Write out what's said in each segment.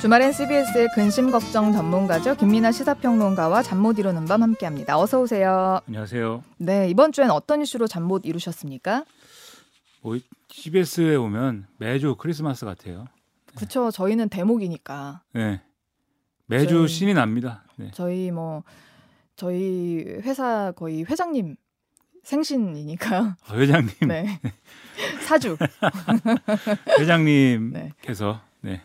주말엔 CBS의 근심 걱정 전문가죠. 김민아 시사평론가와 잠 못 이루는 밤 함께합니다. 어서 오세요. 안녕하세요. 네, 이번 주엔 어떤 이슈로 잠 못 이루셨습니까? 뭐 CBS에 오면 매주 크리스마스 같아요. 그쵸. 저희는 대목이니까. 네. 매주 저희- 신이 납니다. 네. 저희 뭐 저희 회사 거의 회장님 생신이니까요. 어, 회장님, 네. 사주. 회장님께서 네.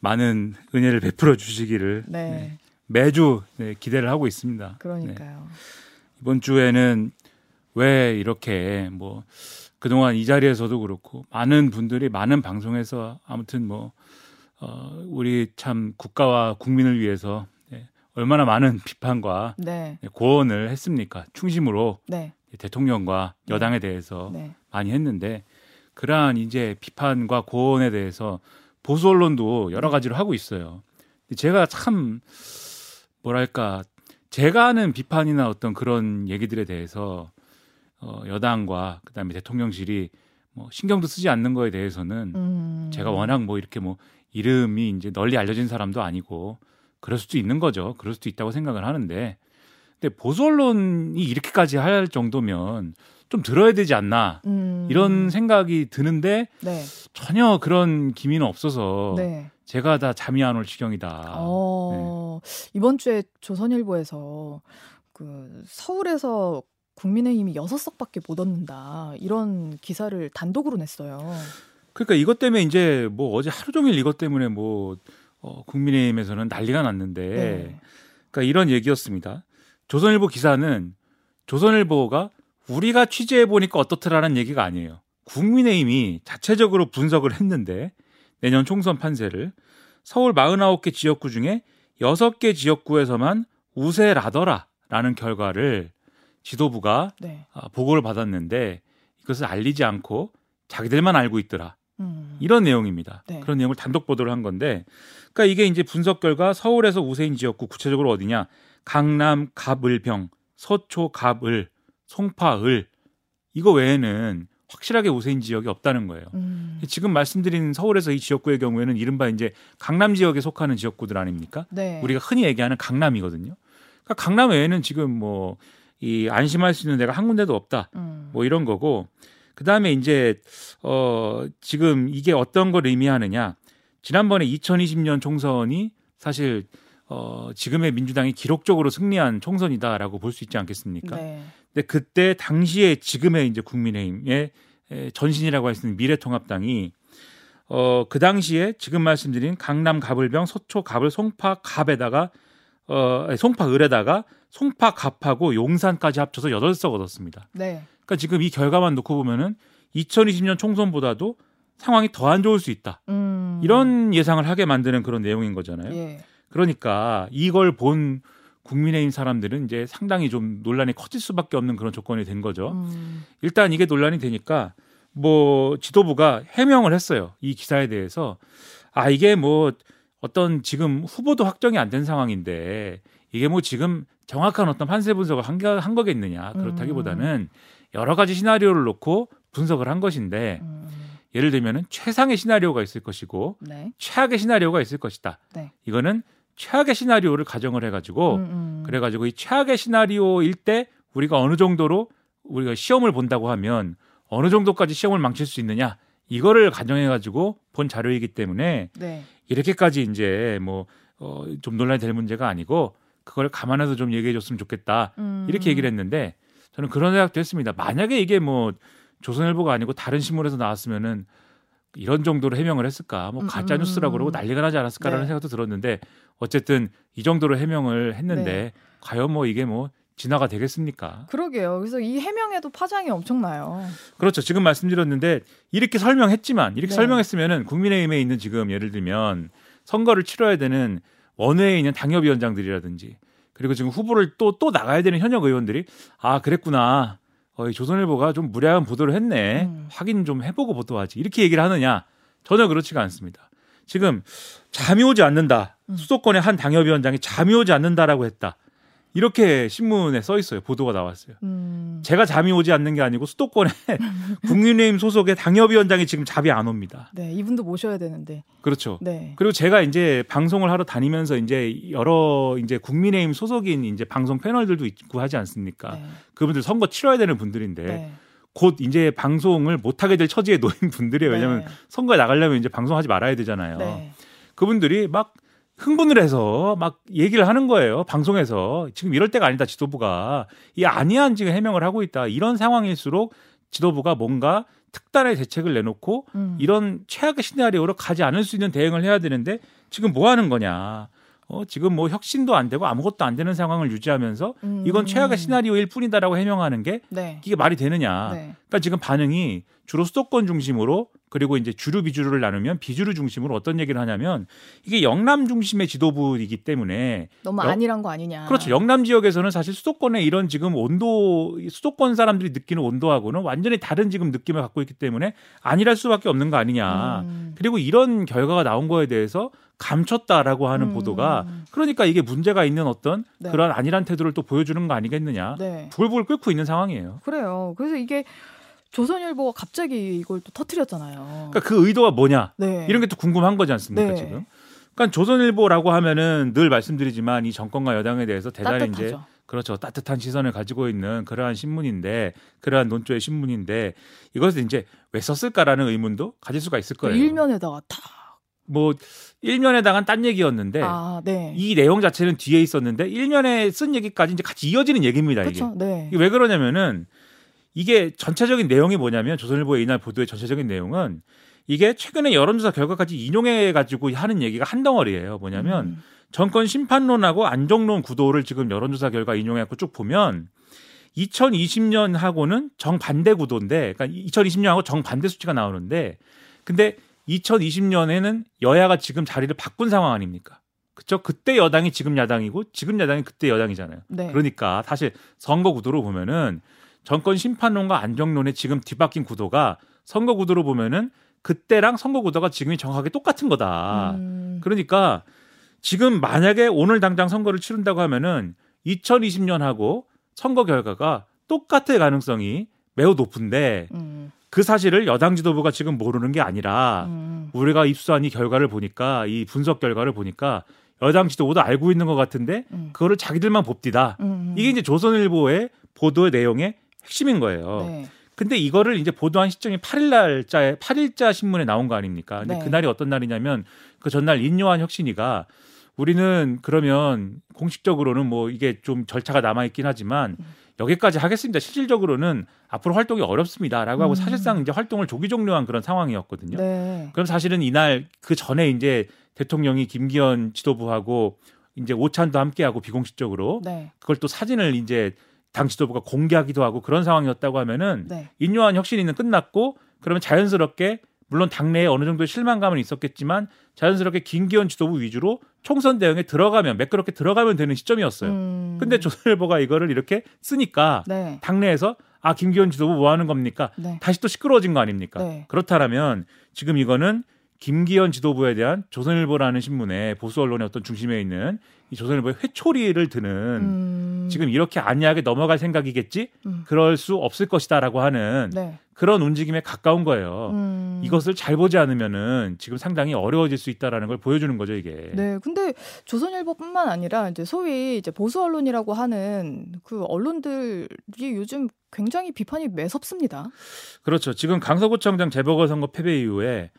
많은 은혜를 베풀어 주시기를 네. 네, 매주 네, 기대를 하고 있습니다. 네. 그러니까요. 이번 주에는 왜 이렇게 뭐 그동안 이 자리에서도 그렇고 많은 분들이 많은 방송에서 아무튼 뭐 어, 우리 참 국가와 국민을 위해서 네, 얼마나 많은 비판과 네. 네, 고언을 했습니까? 충심으로 네. 대통령과 네. 여당에 대해서 네. 많이 했는데 그러한 이제 비판과 고언에 대해서 보수 언론도 여러 가지로 하고 있어요. 제가 참 뭐랄까 제가 하는 비판이나 어떤 그런 얘기들에 대해서 어, 여당과 그다음에 대통령실이 뭐 신경도 쓰지 않는 거에 대해서는 음. 제가 워낙 뭐 이렇게 뭐 이름이 이제 널리 알려진 사람도 아니고 그럴 수도 있는 거죠. 그럴 수도 있다고 생각을 하는데 근데 보수 언론이 이렇게까지 할 정도면 좀 들어야 되지 않나 음. 이런 생각이 드는데 네. 전혀 그런 기미는 없어서 네. 제가 다 잠이 안 올 지경이다. 어, 네. 이번 주에 조선일보에서 그 서울에서 국민의힘이 여섯 석밖에 못 얻는다 이런 기사를 단독으로 냈어요. 그러니까 이것 때문에 이제 뭐 어제 하루 종일 이것 때문에 뭐 어, 국민의힘에서는 난리가 났는데 네. 그러니까 이런 얘기였습니다. 조선일보 기사는 조선일보가 우리가 취재해 보니까 어떻더라는 얘기가 아니에요. 국민의힘이 자체적으로 분석을 했는데 내년 총선 판세를 서울 49개 지역구 중에 6개 지역구에서만 우세라더라라는 결과를 지도부가 네. 아, 보고를 받았는데 이것을 알리지 않고 자기들만 알고 있더라. 음. 이런 내용입니다. 네. 그런 내용을 단독 보도를 한 건데, 그러니까 이게 이제 분석 결과 서울에서 우세인 지역구 구체적으로 어디냐? 강남 갑을병, 서초 갑을, 송파을 이거 외에는 확실하게 우세인 지역이 없다는 거예요. 음. 지금 말씀드린 서울에서 이 지역구의 경우에는 이른바 이제 강남 지역에 속하는 지역구들 아닙니까? 네. 우리가 흔히 얘기하는 강남이거든요. 그러니까 강남 외에는 지금 뭐 이 안심할 수 있는 데가 한 군데도 없다. 음. 뭐 이런 거고 그다음에 이제 어 지금 이게 어떤 걸 의미하느냐 지난번에 2020년 총선이 사실 어 지금의 민주당이 기록적으로 승리한 총선이다라고 볼 수 있지 않겠습니까? 네. 근데 그때 당시에 지금의 이제 국민의힘의 에, 전신이라고 할 수 있는 미래통합당이 어 그 당시에 지금 말씀드린 강남 갑을병 서초 갑을 송파 갑에다가 어 송파 을에다가 송파 갑하고 용산까지 합쳐서 8석 얻었습니다. 네. 그러니까 지금 이 결과만 놓고 보면은 2020년 총선보다도 상황이 더 안 좋을 수 있다. 음. 이런 예상을 하게 만드는 그런 내용인 거잖아요. 예. 그러니까 이걸 본 국민의힘 사람들은 이제 상당히 좀 논란이 커질 수밖에 없는 그런 조건이 된 거죠. 음. 일단 이게 논란이 되니까 뭐 지도부가 해명을 했어요. 이 기사에 대해서 아 이게 뭐 어떤 지금 후보도 확정이 안 된 상황인데 이게 뭐 지금 정확한 어떤 판세 분석을 한, 거- 한 거겠느냐 그렇다기보다는 여러 가지 시나리오를 놓고 분석을 한 것인데 음. 예를 들면은 최상의 시나리오가 있을 것이고 네. 최악의 시나리오가 있을 것이다. 네. 이거는 최악의 시나리오를 가정을 해가지고 음, 음. 그래가지고 이 최악의 시나리오일 때 우리가 어느 정도로 우리가 시험을 본다고 하면 어느 정도까지 시험을 망칠 수 있느냐 이거를 가정해가지고 본 자료이기 때문에 네. 이렇게까지 이제 뭐 어, 좀 논란이 될 문제가 아니고 그걸 감안해서 좀 얘기해줬으면 좋겠다 음. 이렇게 얘기를 했는데 저는 그런 생각도 했습니다. 만약에 이게 뭐 조선일보가 아니고 다른 신문에서 나왔으면은 이런 정도로 해명을 했을까? 뭐 음, 가짜 음, 뉴스라고 음. 그러고 난리가 나지 않았을까라는 네. 생각도 들었는데 어쨌든 이 정도로 해명을 했는데 네. 과연 뭐 이게 뭐 진화가 되겠습니까? 그러게요. 그래서 이 해명에도 파장이 엄청나요. 그렇죠. 지금 말씀드렸는데 이렇게 설명했지만 이렇게 네. 설명했으면은 국민의힘에 있는 지금 예를 들면 선거를 치러야 되는 원외에 있는 당협위원장들이라든지 그리고 지금 후보를 또또 나가야 되는 현역 의원들이 아 그랬구나. 어, 이 조선일보가 좀 무례한 보도를 했네. 음. 확인 좀 해보고 보도하지. 이렇게 얘기를 하느냐? 전혀 그렇지가 않습니다. 지금 잠이 오지 않는다. 음. 수도권의 한 당협위원장이 잠이 오지 않는다라고 했다. 이렇게 신문에 써 있어요. 보도가 나왔어요. 음. 제가 잠이 오지 않는 게 아니고 수도권에 국민의힘 소속의 당협위원장이 지금 잠이 안 옵니다. 네, 이분도 모셔야 되는데. 그렇죠. 네. 그리고 제가 이제 방송을 하러 다니면서 이제 여러 이제 국민의힘 소속인 이제 방송 패널들도 있고 하지 않습니까? 네. 그분들 선거 치러야 되는 분들인데 네. 곧 이제 방송을 못 하게 될 처지에 놓인 분들이에요. 왜냐하면 네. 선거에 나가려면 이제 방송하지 말아야 되잖아요. 네. 그분들이 막 흥분을 해서 막 얘기를 하는 거예요. 방송에서 지금 이럴 때가 아니다. 지도부가 이 아니한 지금 해명을 하고 있다. 이런 상황일수록 지도부가 뭔가 특단의 대책을 내놓고 음. 이런 최악의 시나리오로 가지 않을 수 있는 대응을 해야 되는데 지금 뭐 하는 거냐. 어, 지금 뭐 혁신도 안 되고 아무것도 안 되는 상황을 유지하면서 음. 이건 최악의 시나리오일 뿐이다라고 해명하는 게 네. 이게 말이 되느냐. 네. 그러니까 지금 반응이 주로 수도권 중심으로 그리고 이제 주류 비주류를 나누면 비주류 중심으로 어떤 얘기를 하냐면 이게 영남 중심의 지도부이기 때문에 너무 영- 안일한 거 아니냐. 그렇죠. 영남 지역에서는 사실 수도권의 이런 지금 온도 수도권 사람들이 느끼는 온도하고는 완전히 다른 지금 느낌을 갖고 있기 때문에 안일할 수밖에 없는 거 아니냐. 음. 그리고 이런 결과가 나온 거에 대해서 감췄다라고 하는 음. 보도가 그러니까 이게 문제가 있는 어떤 네. 그런 안일한 태도를 또 보여주는 거 아니겠느냐. 네. 부글부글 끓고 있는 상황이에요. 그래요. 그래서 이게 조선일보가 갑자기 이걸 또 터트렸잖아요. 그러니까 그 의도가 뭐냐. 네. 이런 게 또 궁금한 거지 않습니까 네. 지금? 그러니까 조선일보라고 하면은 늘 말씀드리지만 이 정권과 여당에 대해서 대단히 이제 따뜻하죠. 그렇죠 따뜻한 시선을 가지고 있는 그러한 신문인데 그러한 논조의 신문인데 이것을 이제 왜 썼을까라는 의문도 가질 수가 있을 거예요. 그 일면에다가 다. 뭐 일면에다간 딴 얘기였는데 아, 네. 이 내용 자체는 뒤에 있었는데 일면에 쓴 얘기까지 이제 같이 이어지는 얘기입니다. 이게. 그렇죠. 네. 이게 왜 그러냐면은 이게 전체적인 내용이 뭐냐면 조선일보의 이날 보도의 전체적인 내용은 이게 최근에 여론조사 결과까지 인용해 가지고 하는 얘기가 한 덩어리예요. 뭐냐면 음. 정권 심판론하고 안정론 구도를 지금 여론조사 결과 인용해 갖고 쭉 보면 2020년하고는 정반대 구도인데 그러니까 2020년하고 정반대 수치가 나오는데 근데 2020년에는 여야가 지금 자리를 바꾼 상황 아닙니까? 그렇죠? 그때 여당이 지금 야당이고 지금 야당이 그때 여당이잖아요. 네. 그러니까 사실 선거 구도로 보면은 정권 심판론과 안정론의 지금 뒤바뀐 구도가 선거 구도로 보면은 그때랑 선거 구도가 지금이 정확하게 똑같은 거다. 음. 그러니까 지금 만약에 오늘 당장 선거를 치른다고 하면은 2020년하고 선거 결과가 똑같을 가능성이 매우 높은데 음. 그 사실을 여당 지도부가 지금 모르는 게 아니라 음. 우리가 입수한 이 결과를 보니까 이 분석 결과를 보니까 여당 지도부도 알고 있는 것 같은데 음. 그거를 자기들만 봅디다. 음. 이게 이제 조선일보의 보도의 내용의 핵심인 거예요. 네. 근데 이거를 이제 보도한 시점이 8일 날짜에 8일자 신문에 나온 거 아닙니까? 근데 네. 그날이 어떤 날이냐면 그 전날 인요한 혁신이가 우리는 그러면 공식적으로는 뭐 이게 좀 절차가 남아 있긴 하지만 음. 여기까지 하겠습니다. 실질적으로는 앞으로 활동이 어렵습니다라고 하고 음. 사실상 이제 활동을 조기 종료한 그런 상황이었거든요. 네. 그럼 사실은 이날 그 전에 이제 대통령이 김기현 지도부하고 이제 오찬도 함께하고 비공식적으로 네. 그걸 또 사진을 이제 당 지도부가 공개하기도 하고 그런 상황이었다고 하면은 네. 인요한 혁신위는 끝났고 그러면 자연스럽게 물론 당내에 어느 정도의 실망감은 있었겠지만 자연스럽게 김기현 지도부 위주로 총선 대응에 들어가면 매끄럽게 들어가면 되는 시점이었어요. 음. 근데 조선일보가 이거를 이렇게 쓰니까 네. 당내에서 아 김기현 지도부 뭐 하는 겁니까? 네. 다시 또 시끄러워진 거 아닙니까? 네. 그렇다면 지금 이거는 김기현 지도부에 대한 조선일보라는 신문의 보수 언론의 어떤 중심에 있는 이 조선일보의 회초리를 드는 음. 지금 이렇게 안이하게 넘어갈 생각이겠지? 음. 그럴 수 없을 것이다라고 하는 네. 그런 움직임에 가까운 거예요. 음. 이것을 잘 보지 않으면은 지금 상당히 어려워질 수 있다라는 걸 보여주는 거죠, 이게. 네, 근데 조선일보뿐만 아니라 이제 소위 이제 보수 언론이라고 하는 그 언론들이 요즘 굉장히 비판이 매섭습니다. 그렇죠. 지금 강서구청장 재보궐선거 패배 이후에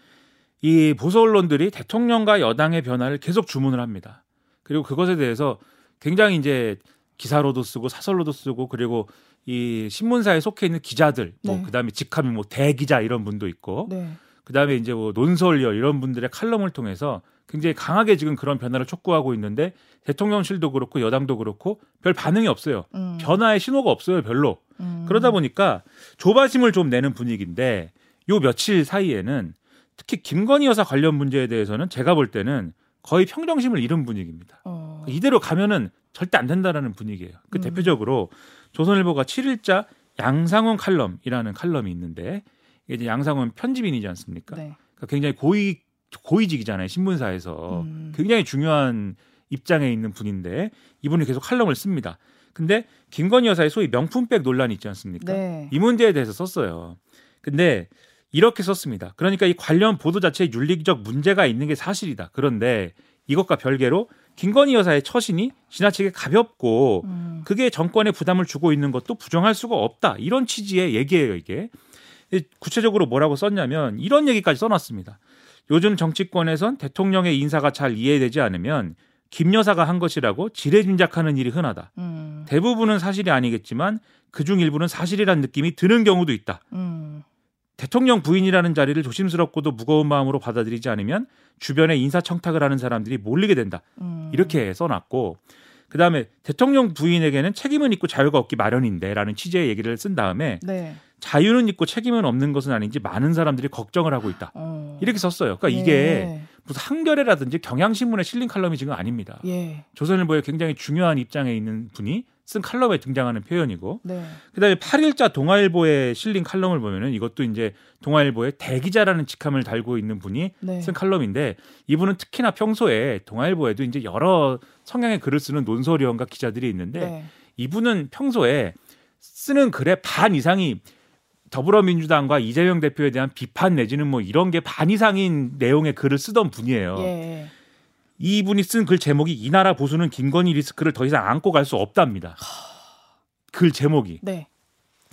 이 보수 언론들이 대통령과 여당의 변화를 계속 주문을 합니다. 그리고 그것에 대해서 굉장히 이제 기사로도 쓰고 사설로도 쓰고 그리고 이 신문사에 속해 있는 기자들, 뭐 네. 그다음에 직함이 뭐 대기자 이런 분도 있고 네. 그다음에 이제 뭐 논설위원 이런 분들의 칼럼을 통해서 굉장히 강하게 지금 그런 변화를 촉구하고 있는데 대통령실도 그렇고 여당도 그렇고 별 반응이 없어요. 음. 변화의 신호가 없어요, 별로. 음. 그러다 보니까 조바심을 좀 내는 분위기인데 요 며칠 사이에는 특히 김건희 여사 관련 문제에 대해서는 제가 볼 때는 거의 평정심을 잃은 분위기입니다. 어. 이대로 가면은 절대 안 된다라는 분위기예요. 그 음. 대표적으로 조선일보가 7일자 양상훈 칼럼이라는 칼럼이 있는데 이제 양상훈 편집인이지 않습니까? 네. 그러니까 굉장히 고위 고위직이잖아요 신문사에서 음. 굉장히 중요한 입장에 있는 분인데 이분이 계속 칼럼을 씁니다. 근데 김건희 여사의 소위 명품백 논란이 있지 않습니까? 네. 이 문제에 대해서 썼어요. 근데 이렇게 썼습니다. 그러니까 이 관련 보도 자체에 윤리적 문제가 있는 게 사실이다. 그런데 이것과 별개로 김건희 여사의 처신이 지나치게 가볍고 음. 그게 정권에 부담을 주고 있는 것도 부정할 수가 없다. 이런 취지의 얘기예요, 이게. 구체적으로 뭐라고 썼냐면 이런 얘기까지 써놨습니다. 요즘 정치권에선 대통령의 인사가 잘 이해되지 않으면 김 여사가 한 것이라고 지레짐작하는 일이 흔하다. 음. 대부분은 사실이 아니겠지만 그중 일부는 사실이란 느낌이 드는 경우도 있다. 음. 대통령 부인이라는 자리를 조심스럽고도 무거운 마음으로 받아들이지 않으면 주변에 인사청탁을 하는 사람들이 몰리게 된다. 음. 이렇게 써놨고 그다음에 대통령 부인에게는 책임은 있고 자유가 없기 마련인데라는 취지의 얘기를 쓴 다음에 네. 자유는 있고 책임은 없는 것은 아닌지 많은 사람들이 걱정을 하고 있다. 어. 이렇게 썼어요. 그러니까 이게 예. 무슨 한겨레라든지 경향신문에 실린 칼럼이 지금 아닙니다. 예. 조선일보에 굉장히 중요한 입장에 있는 분이 쓴 칼럼에 등장하는 표현이고 네. 그다음에 8일자 동아일보에 실린 칼럼을 보면은 이것도 이제 동아일보의 대기자라는 직함을 달고 있는 분이 네. 쓴 칼럼인데 이분은 특히나 평소에 동아일보에도 이제 여러 성향의 글을 쓰는 논설위원과 기자들이 있는데 네. 이분은 평소에 쓰는 글의 반 이상이 더불어민주당과 이재명 대표에 대한 비판 내지는 뭐 이런 게 반 이상인 내용의 글을 쓰던 분이에요. 예. 이분이 쓴 글 제목이 이 나라 보수는 김건희 리스크를 더 이상 안고 갈 수 없답니다. 글 제목이. 네.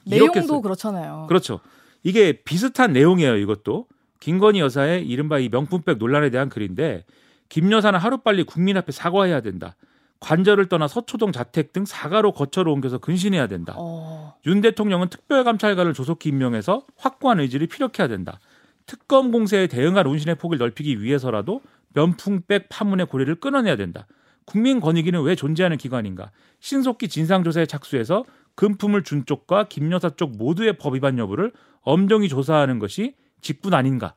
내용도 써- 그렇잖아요. 그렇죠. 이게 비슷한 내용이에요. 이것도 김건희 여사의 이른바 이 명품백 논란에 대한 글인데 김 여사는 하루빨리 국민 앞에 사과해야 된다. 관절을 떠나 서초동 자택 등 사가로 거처로 옮겨서 근신해야 된다. 어. 윤 대통령은 특별감찰관을 조속히 임명해서 확고한 의지를 피력해야 된다. 특검 공세에 대응할 운신의 폭을 넓히기 위해서라도 명품백 파문의 고리를 끊어내야 된다. 국민권익위는 왜 존재하는 기관인가? 신속히 진상조사에 착수해서 금품을 준 쪽과 김 여사 쪽 모두의 법 위반 여부를 엄정히 조사하는 것이 직분 아닌가?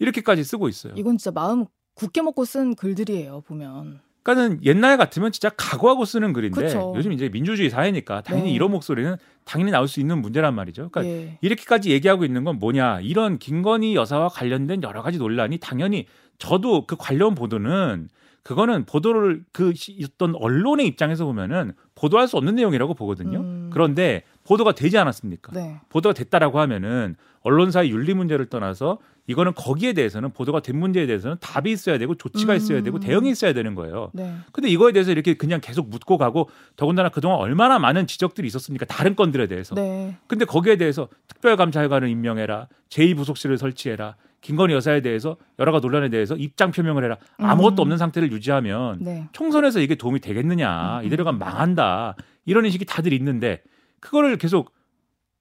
이렇게까지 쓰고 있어요. 이건 진짜 마음 굳게 먹고 쓴 글들이에요. 보면. 그러니까는 옛날 같으면 진짜 각오하고 쓰는 글인데 그쵸. 요즘 이제 민주주의 사회니까 당연히 네. 이런 목소리는 당연히 나올 수 있는 문제란 말이죠. 그러니까 예. 이렇게까지 얘기하고 있는 건 뭐냐? 이런 김건희 여사와 관련된 여러 가지 논란이 당연히 저도 그 관련 보도는 그거는 보도를 그 시- 어떤 언론의 입장에서 보면은 보도할 수 없는 내용이라고 보거든요. 음. 그런데 보도가 되지 않았습니까? 네. 보도가 됐다라고 하면은 언론사의 윤리 문제를 떠나서 이거는 거기에 대해서는 보도가 된 문제에 대해서는 답이 있어야 되고 조치가 음. 있어야 되고 대응이 있어야 되는 거예요. 네. 근데 이거에 대해서 이렇게 그냥 계속 묻고 가고 더군다나 그동안 얼마나 많은 지적들이 있었습니까? 다른 건들에 대해서. 네. 근데 거기에 대해서 특별감찰관을 임명해라. 제2부속실을 설치해라. 김건희 여사에 대해서 여러 가지 논란에 대해서 입장 표명을 해라. 아무것도 음. 없는 상태를 유지하면 네. 총선에서 이게 도움이 되겠느냐. 음. 이대로 가면 망한다. 이런 인식이 다들 있는데 그거를 계속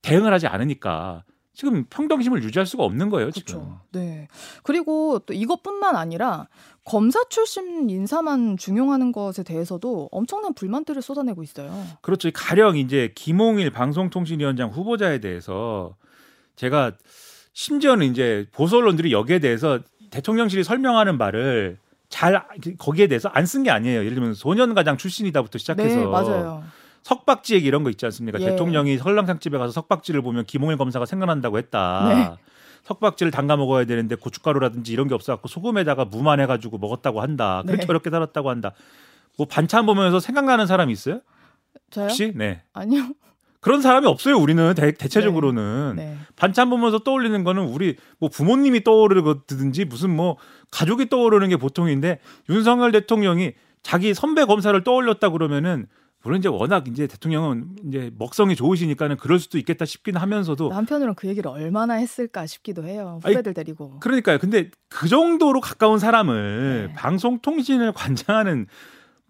대응을 하지 않으니까 지금 평등심을 유지할 수가 없는 거예요, 지금. 그렇죠. 네. 그리고 또 이것뿐만 아니라 검사 출신 인사만 중용하는 것에 대해서도 엄청난 불만들을 쏟아내고 있어요. 그렇죠. 가령 이제 김홍일 방송통신위원장 후보자에 대해서 제가 심지어는 이제 보수 언론들이 여기에 대해서 대통령실이 설명하는 말을 잘 거기에 대해서 안 쓴 게 아니에요. 예를 들면 소년가장 출신이다부터 시작해서 네, 맞아요. 석박지 얘기 이런 거 있지 않습니까? 예. 대통령이 설렁탕 집에 가서 석박지를 보면 김홍일 검사가 생각난다고 했다. 네. 석박지를 담가 먹어야 되는데 고춧가루라든지 이런 게 없어갖고 소금에다가 무만 해가지고 먹었다고 한다. 그렇게 네. 어렵게 살았다고 한다. 뭐 반찬 보면서 생각나는 사람 있어요? 저요? 혹시? 네. 아니요. 그런 사람이 없어요. 우리는 대, 체적으로는 네. 반찬 보면서 떠올리는 거는 우리 뭐 부모님이 떠오르든지 무슨 뭐 가족이 떠오르는 게 보통인데 윤석열 대통령이 자기 선배 검사를 떠올렸다 그러면은 물론 이제 워낙 이제 대통령은 이제 먹성이 좋으시니까는 그럴 수도 있겠다 싶긴 하면서도 한편으로는 그 얘기를 얼마나 했을까 싶기도 해요. 아니, 후배들 데리고. 그러니까요. 근데 그 정도로 가까운 사람을 네. 방송통신을 관장하는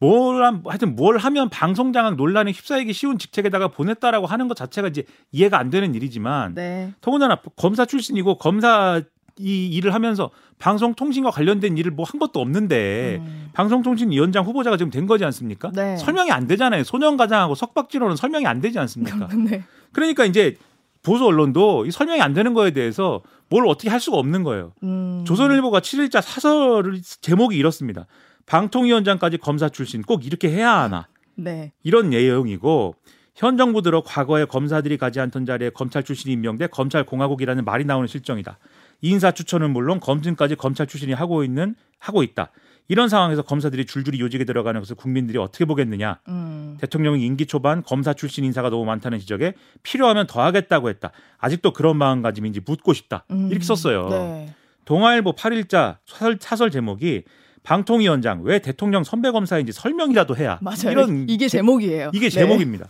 뭘 함- 하여튼 뭘 하면 방송 장악 논란에 휩싸이기 쉬운 직책에다가 보냈다라고 하는 것 자체가 이제 이해가 안 되는 일이지만 네. 더군다나 검사 출신이고 검사 이 일을 하면서 방송통신과 관련된 일을 뭐 한 것도 없는데 음. 방송통신위원장 후보자가 지금 된 거지 않습니까? 네. 설명이 안 되잖아요. 소년가장하고 석박지로는 설명이 안 되지 않습니까? 네. 그러니까 이제 보수 언론도 이 설명이 안 되는 거에 대해서 뭘 어떻게 할 수가 없는 거예요. 음. 조선일보가 7일자 사설을 제목이 이렇습니다. 방통위원장까지 검사 출신 꼭 이렇게 해야 하나 네. 이런 내용이고 현 정부 들어 과거에 검사들이 가지 않던 자리에 검찰 출신이 임명돼 검찰 공화국이라는 말이 나오는 실정이다. 인사 추천은 물론 검증까지 검찰 출신이 하고 있는 하고 있다. 이런 상황에서 검사들이 줄줄이 요직에 들어가는 것을 국민들이 어떻게 보겠느냐. 음. 대통령이 임기 초반 검사 출신 인사가 너무 많다는 지적에 필요하면 더 하겠다고 했다. 아직도 그런 마음가짐인지 묻고 싶다. 음. 이렇게 썼어요. 네. 동아일보 8일자 사설, 사설 제목이 방통위원장 왜 대통령 선배 검사인지 설명이라도 해야 맞아요. 이런 이게 제- 제목이에요. 이게 네. 제목입니다.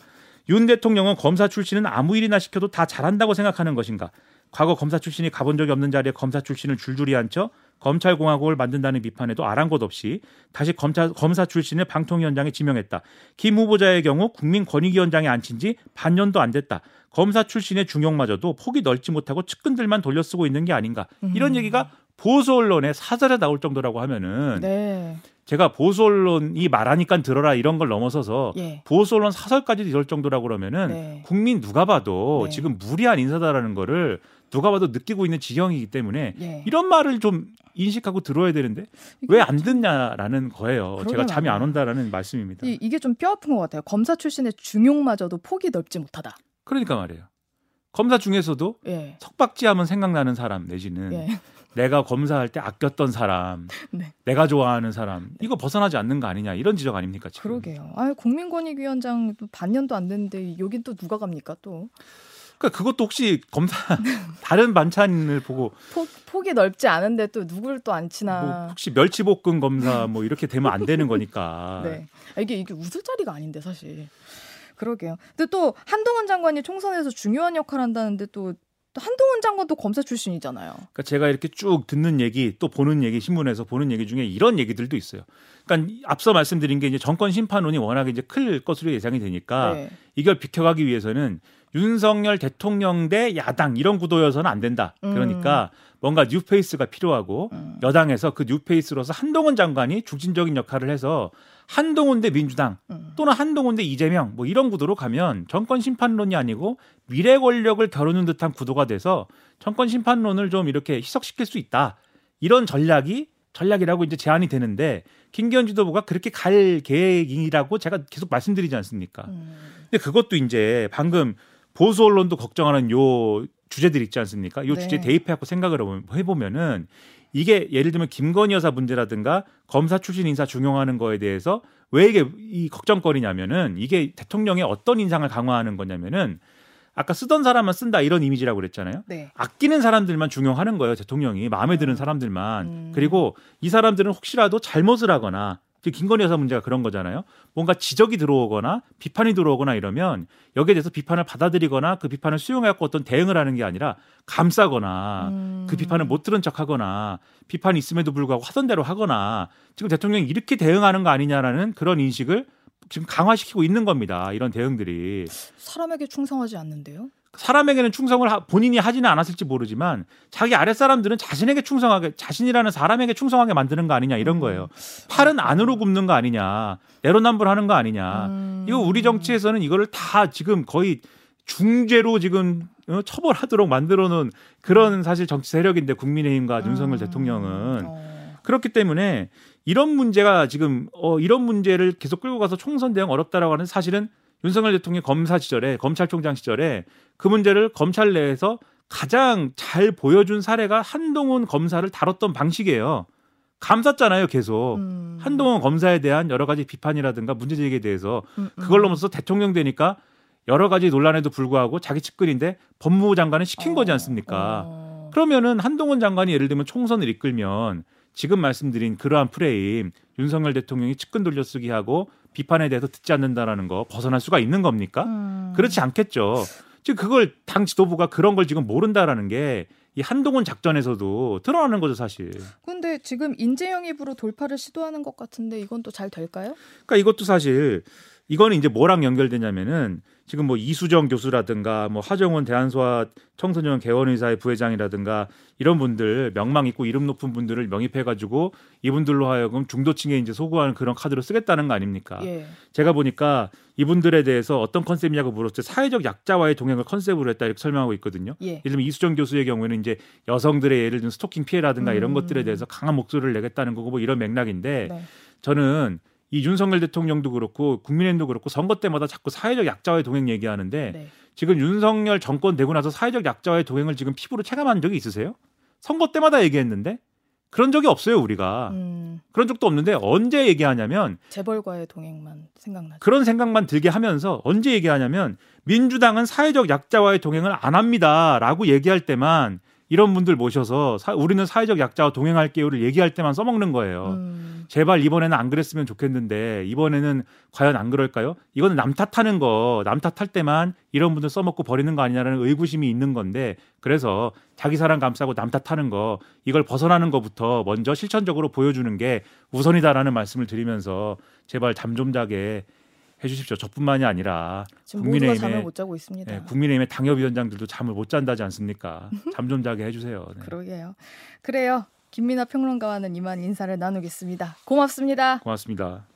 윤 대통령은 검사 출신은 아무 일이나 시켜도 다 잘한다고 생각하는 것인가? 과거 검사 출신이 가본 적이 없는 자리에 검사 출신을 줄줄이 앉혀 검찰공화국을 만든다는 비판에도 아랑곳 없이 다시 검사, 검사 출신을 방통위원장에 지명했다. 김 후보자의 경우 국민권익위원장에 앉힌 지 반년도 안 됐다. 검사 출신의 중용마저도 폭이 넓지 못하고 측근들만 돌려쓰고 있는 게 아닌가. 이런 음. 얘기가 보수 언론에 사설에 나올 정도라고 하면은 네. 제가 보수 언론이 말하니까 들어라 이런 걸 넘어서서 예. 보수 언론 사설까지 이럴 정도라고 그러면은 네. 국민 누가 봐도 네. 지금 무리한 인사다라는 거를 누가 봐도 느끼고 있는 지경이기 때문에 예. 이런 말을 좀 인식하고 들어야 되는데 왜 안 듣냐라는 거예요. 제가 잠이 안. 온다라는 말씀입니다. 이, 이게 좀 뼈아픈 것 같아요. 검사 출신의 중용마저도 폭이 넓지 못하다. 그러니까 말이에요. 검사 중에서도 예. 석박지하면 생각나는 사람 내지는 예. 내가 검사할 때 아꼈던 사람, 네. 내가 좋아하는 사람 이거 벗어나지 않는 거 아니냐 이런 지적 아닙니까 지금? 그러게요. 아, 국민권익위원장 또 반년도 안 됐는데 여긴 또 누가 갑니까 또? 그러니까 그것도 혹시 검사 다른 반찬을 보고 폭, 폭이 넓지 않은데 또 누굴 또안뭐 치나. 혹시 멸치볶음 검사 뭐 이렇게 되면 안 되는 거니까. 네. 아, 이게 이게 웃을 자리가 아닌데 사실. 그러게요. 근데 또 한동훈 장관이 총선에서 중요한 역할을 한다는데 또, 또 한동훈 장관도 검사 출신이잖아요. 그러니까 제가 이렇게 쭉 듣는 얘기 또 보는 얘기 신문에서 보는 얘기 중에 이런 얘기들도 있어요. 그러니까 앞서 말씀드린 게 이제 정권 심판론이 워낙에 이제 클 것으로 예상이 되니까 네. 이걸 비켜가기 위해서는 윤석열 대통령 대 야당 이런 구도여서는 안 된다. 음. 그러니까 뭔가 뉴페이스가 필요하고 음. 여당에서 그 뉴페이스로서 한동훈 장관이 중심적인 역할을 해서 한동훈 대 민주당 음. 또는 한동훈 대 이재명 뭐 이런 구도로 가면 정권 심판론이 아니고 미래 권력을 겨루는 듯한 구도가 돼서 정권 심판론을 좀 이렇게 희석시킬 수 있다. 이런 전략이 전략이라고 이제 제안이 되는데 김기현 지도부가 그렇게 갈 계획이라고 제가 계속 말씀드리지 않습니까? 음. 근데 그것도 이제 방금 보수 언론도 걱정하는 요 주제들 있지 않습니까? 요 네. 주제 대입해갖고 생각을 해보면은 이게 예를 들면 김건희 여사 문제라든가 검사 출신 인사 중용하는 거에 대해서 왜 이게 이 걱정거리냐면은 이게 대통령의 어떤 인상을 강화하는 거냐면은 아까 쓰던 사람만 쓴다 이런 이미지라고 그랬잖아요. 네. 아끼는 사람들만 중용하는 거예요. 대통령이 마음에 드는 사람들만. 음. 그리고 이 사람들은 혹시라도 잘못을 하거나 김건희 여사 문제가 그런 거잖아요. 뭔가 지적이 들어오거나 비판이 들어오거나 이러면 여기에 대해서 비판을 받아들이거나 그 비판을 수용해갖고 어떤 대응을 하는 게 아니라 감싸거나 음. 그 비판을 못 들은 척하거나 비판이 있음에도 불구하고 하던 대로 하거나 지금 대통령이 이렇게 대응하는 거 아니냐라는 그런 인식을 지금 강화시키고 있는 겁니다. 이런 대응들이 사람에게 충성하지 않는데요. 사람에게는 충성을 하- 본인이 하지는 않았을지 모르지만 자기 아랫 사람들은 자신에게 충성하게 자신이라는 사람에게 충성하게 만드는 거 아니냐 이런 거예요. 팔은 안으로 굽는 거 아니냐, 내로남불하는 거 아니냐. 음. 이거 우리 정치에서는 이거를 다 지금 거의 중죄로 지금 어, 처벌하도록 만들어 놓은 그런 사실 정치 세력인데 국민의힘과 윤석열 음. 대통령은 어. 그렇기 때문에 이런 문제가 지금 어 이런 문제를 계속 끌고 가서 총선 대응 어렵다라고 하는 사실은 윤석열 대통령 검사 시절에 검찰총장 시절에 그 문제를 검찰 내에서 가장 잘 보여준 사례가 한동훈 검사를 다뤘던 방식이에요. 감쌌잖아요, 계속. 음. 한동훈 검사에 대한 여러 가지 비판이라든가 문제 제기에 대해서 음, 음. 그걸 넘어서 대통령 되니까 여러 가지 논란에도 불구하고 자기 측근인데 법무부 장관은 시킨 거지 않습니까? 어. 그러면은 한동훈 장관이 예를 들면 총선을 이끌면 지금 말씀드린 그러한 프레임 윤석열 대통령이 측근 돌려쓰기 하고 비판에 대해서 듣지 않는다라는 거 벗어날 수가 있는 겁니까? 음. 그렇지 않겠죠. 지금 그걸 당 지도부가 그런 걸 지금 모른다라는 게 이 한동훈 작전에서도 드러나는 거죠, 사실. 근데 지금 인재 영 입으로 돌파를 시도하는 것 같은데 이건 또 잘 될까요? 그러니까 이것도 사실 이거는 이제 뭐랑 연결되냐면은 지금 뭐 이수정 교수라든가 뭐 하정원 대한소아 청소년 개원의사의 부회장이라든가 이런 분들 명망 있고 이름 높은 분들을 명입해 가지고 이분들로 하여금 중도층에 이제 소구하는 그런 카드로 쓰겠다는 거 아닙니까? 예. 제가 보니까 이분들에 대해서 어떤 컨셉이냐고 물었을 때 사회적 약자와의 동행을 컨셉으로 했다 이렇게 설명하고 있거든요. 예. 예를 들면 이수정 교수의 경우에는 이제 여성들의 예를 들면 스토킹 피해라든가 이런 음. 것들에 대해서 강한 목소리를 내겠다는 거고 뭐 이런 맥락인데 네. 저는 이 윤석열 대통령도 그렇고 국민의힘도 그렇고 선거 때마다 자꾸 사회적 약자와의 동행 얘기하는데 네. 지금 윤석열 정권 되고 나서 사회적 약자와의 동행을 지금 피부로 체감한 적이 있으세요? 선거 때마다 얘기했는데 그런 적이 없어요 우리가 음, 그런 적도 없는데 언제 얘기하냐면 재벌과의 동행만 생각나죠. 그런 생각만 들게 하면서 언제 얘기하냐면 민주당은 사회적 약자와의 동행을 안 합니다라고 얘기할 때만 이런 분들 모셔서 사- 우리는 사회적 약자와 동행할게요를 얘기할 때만 써먹는 거예요. 음, 제발 이번에는 안 그랬으면 좋겠는데 이번에는 과연 안 그럴까요? 이거는 남 탓하는 거, 남 탓할 때만 이런 분들 써먹고 버리는 거 아니냐라는 의구심이 있는 건데 그래서 자기 사랑 감싸고 남 탓하는 거 이걸 벗어나는 것부터 먼저 실천적으로 보여주는 게 우선이다라는 말씀을 드리면서 제발 잠 좀 자게 해주십시오. 저뿐만이 아니라 국민의힘의-. 예, 국민의힘의 당협위원장들도 잠을 못 잔다지 않습니까? 잠 좀 자게 해주세요. 네. 그러게요. 그래요. 김민아 평론가와는 이만 인사를 나누겠습니다. 고맙습니다. 고맙습니다.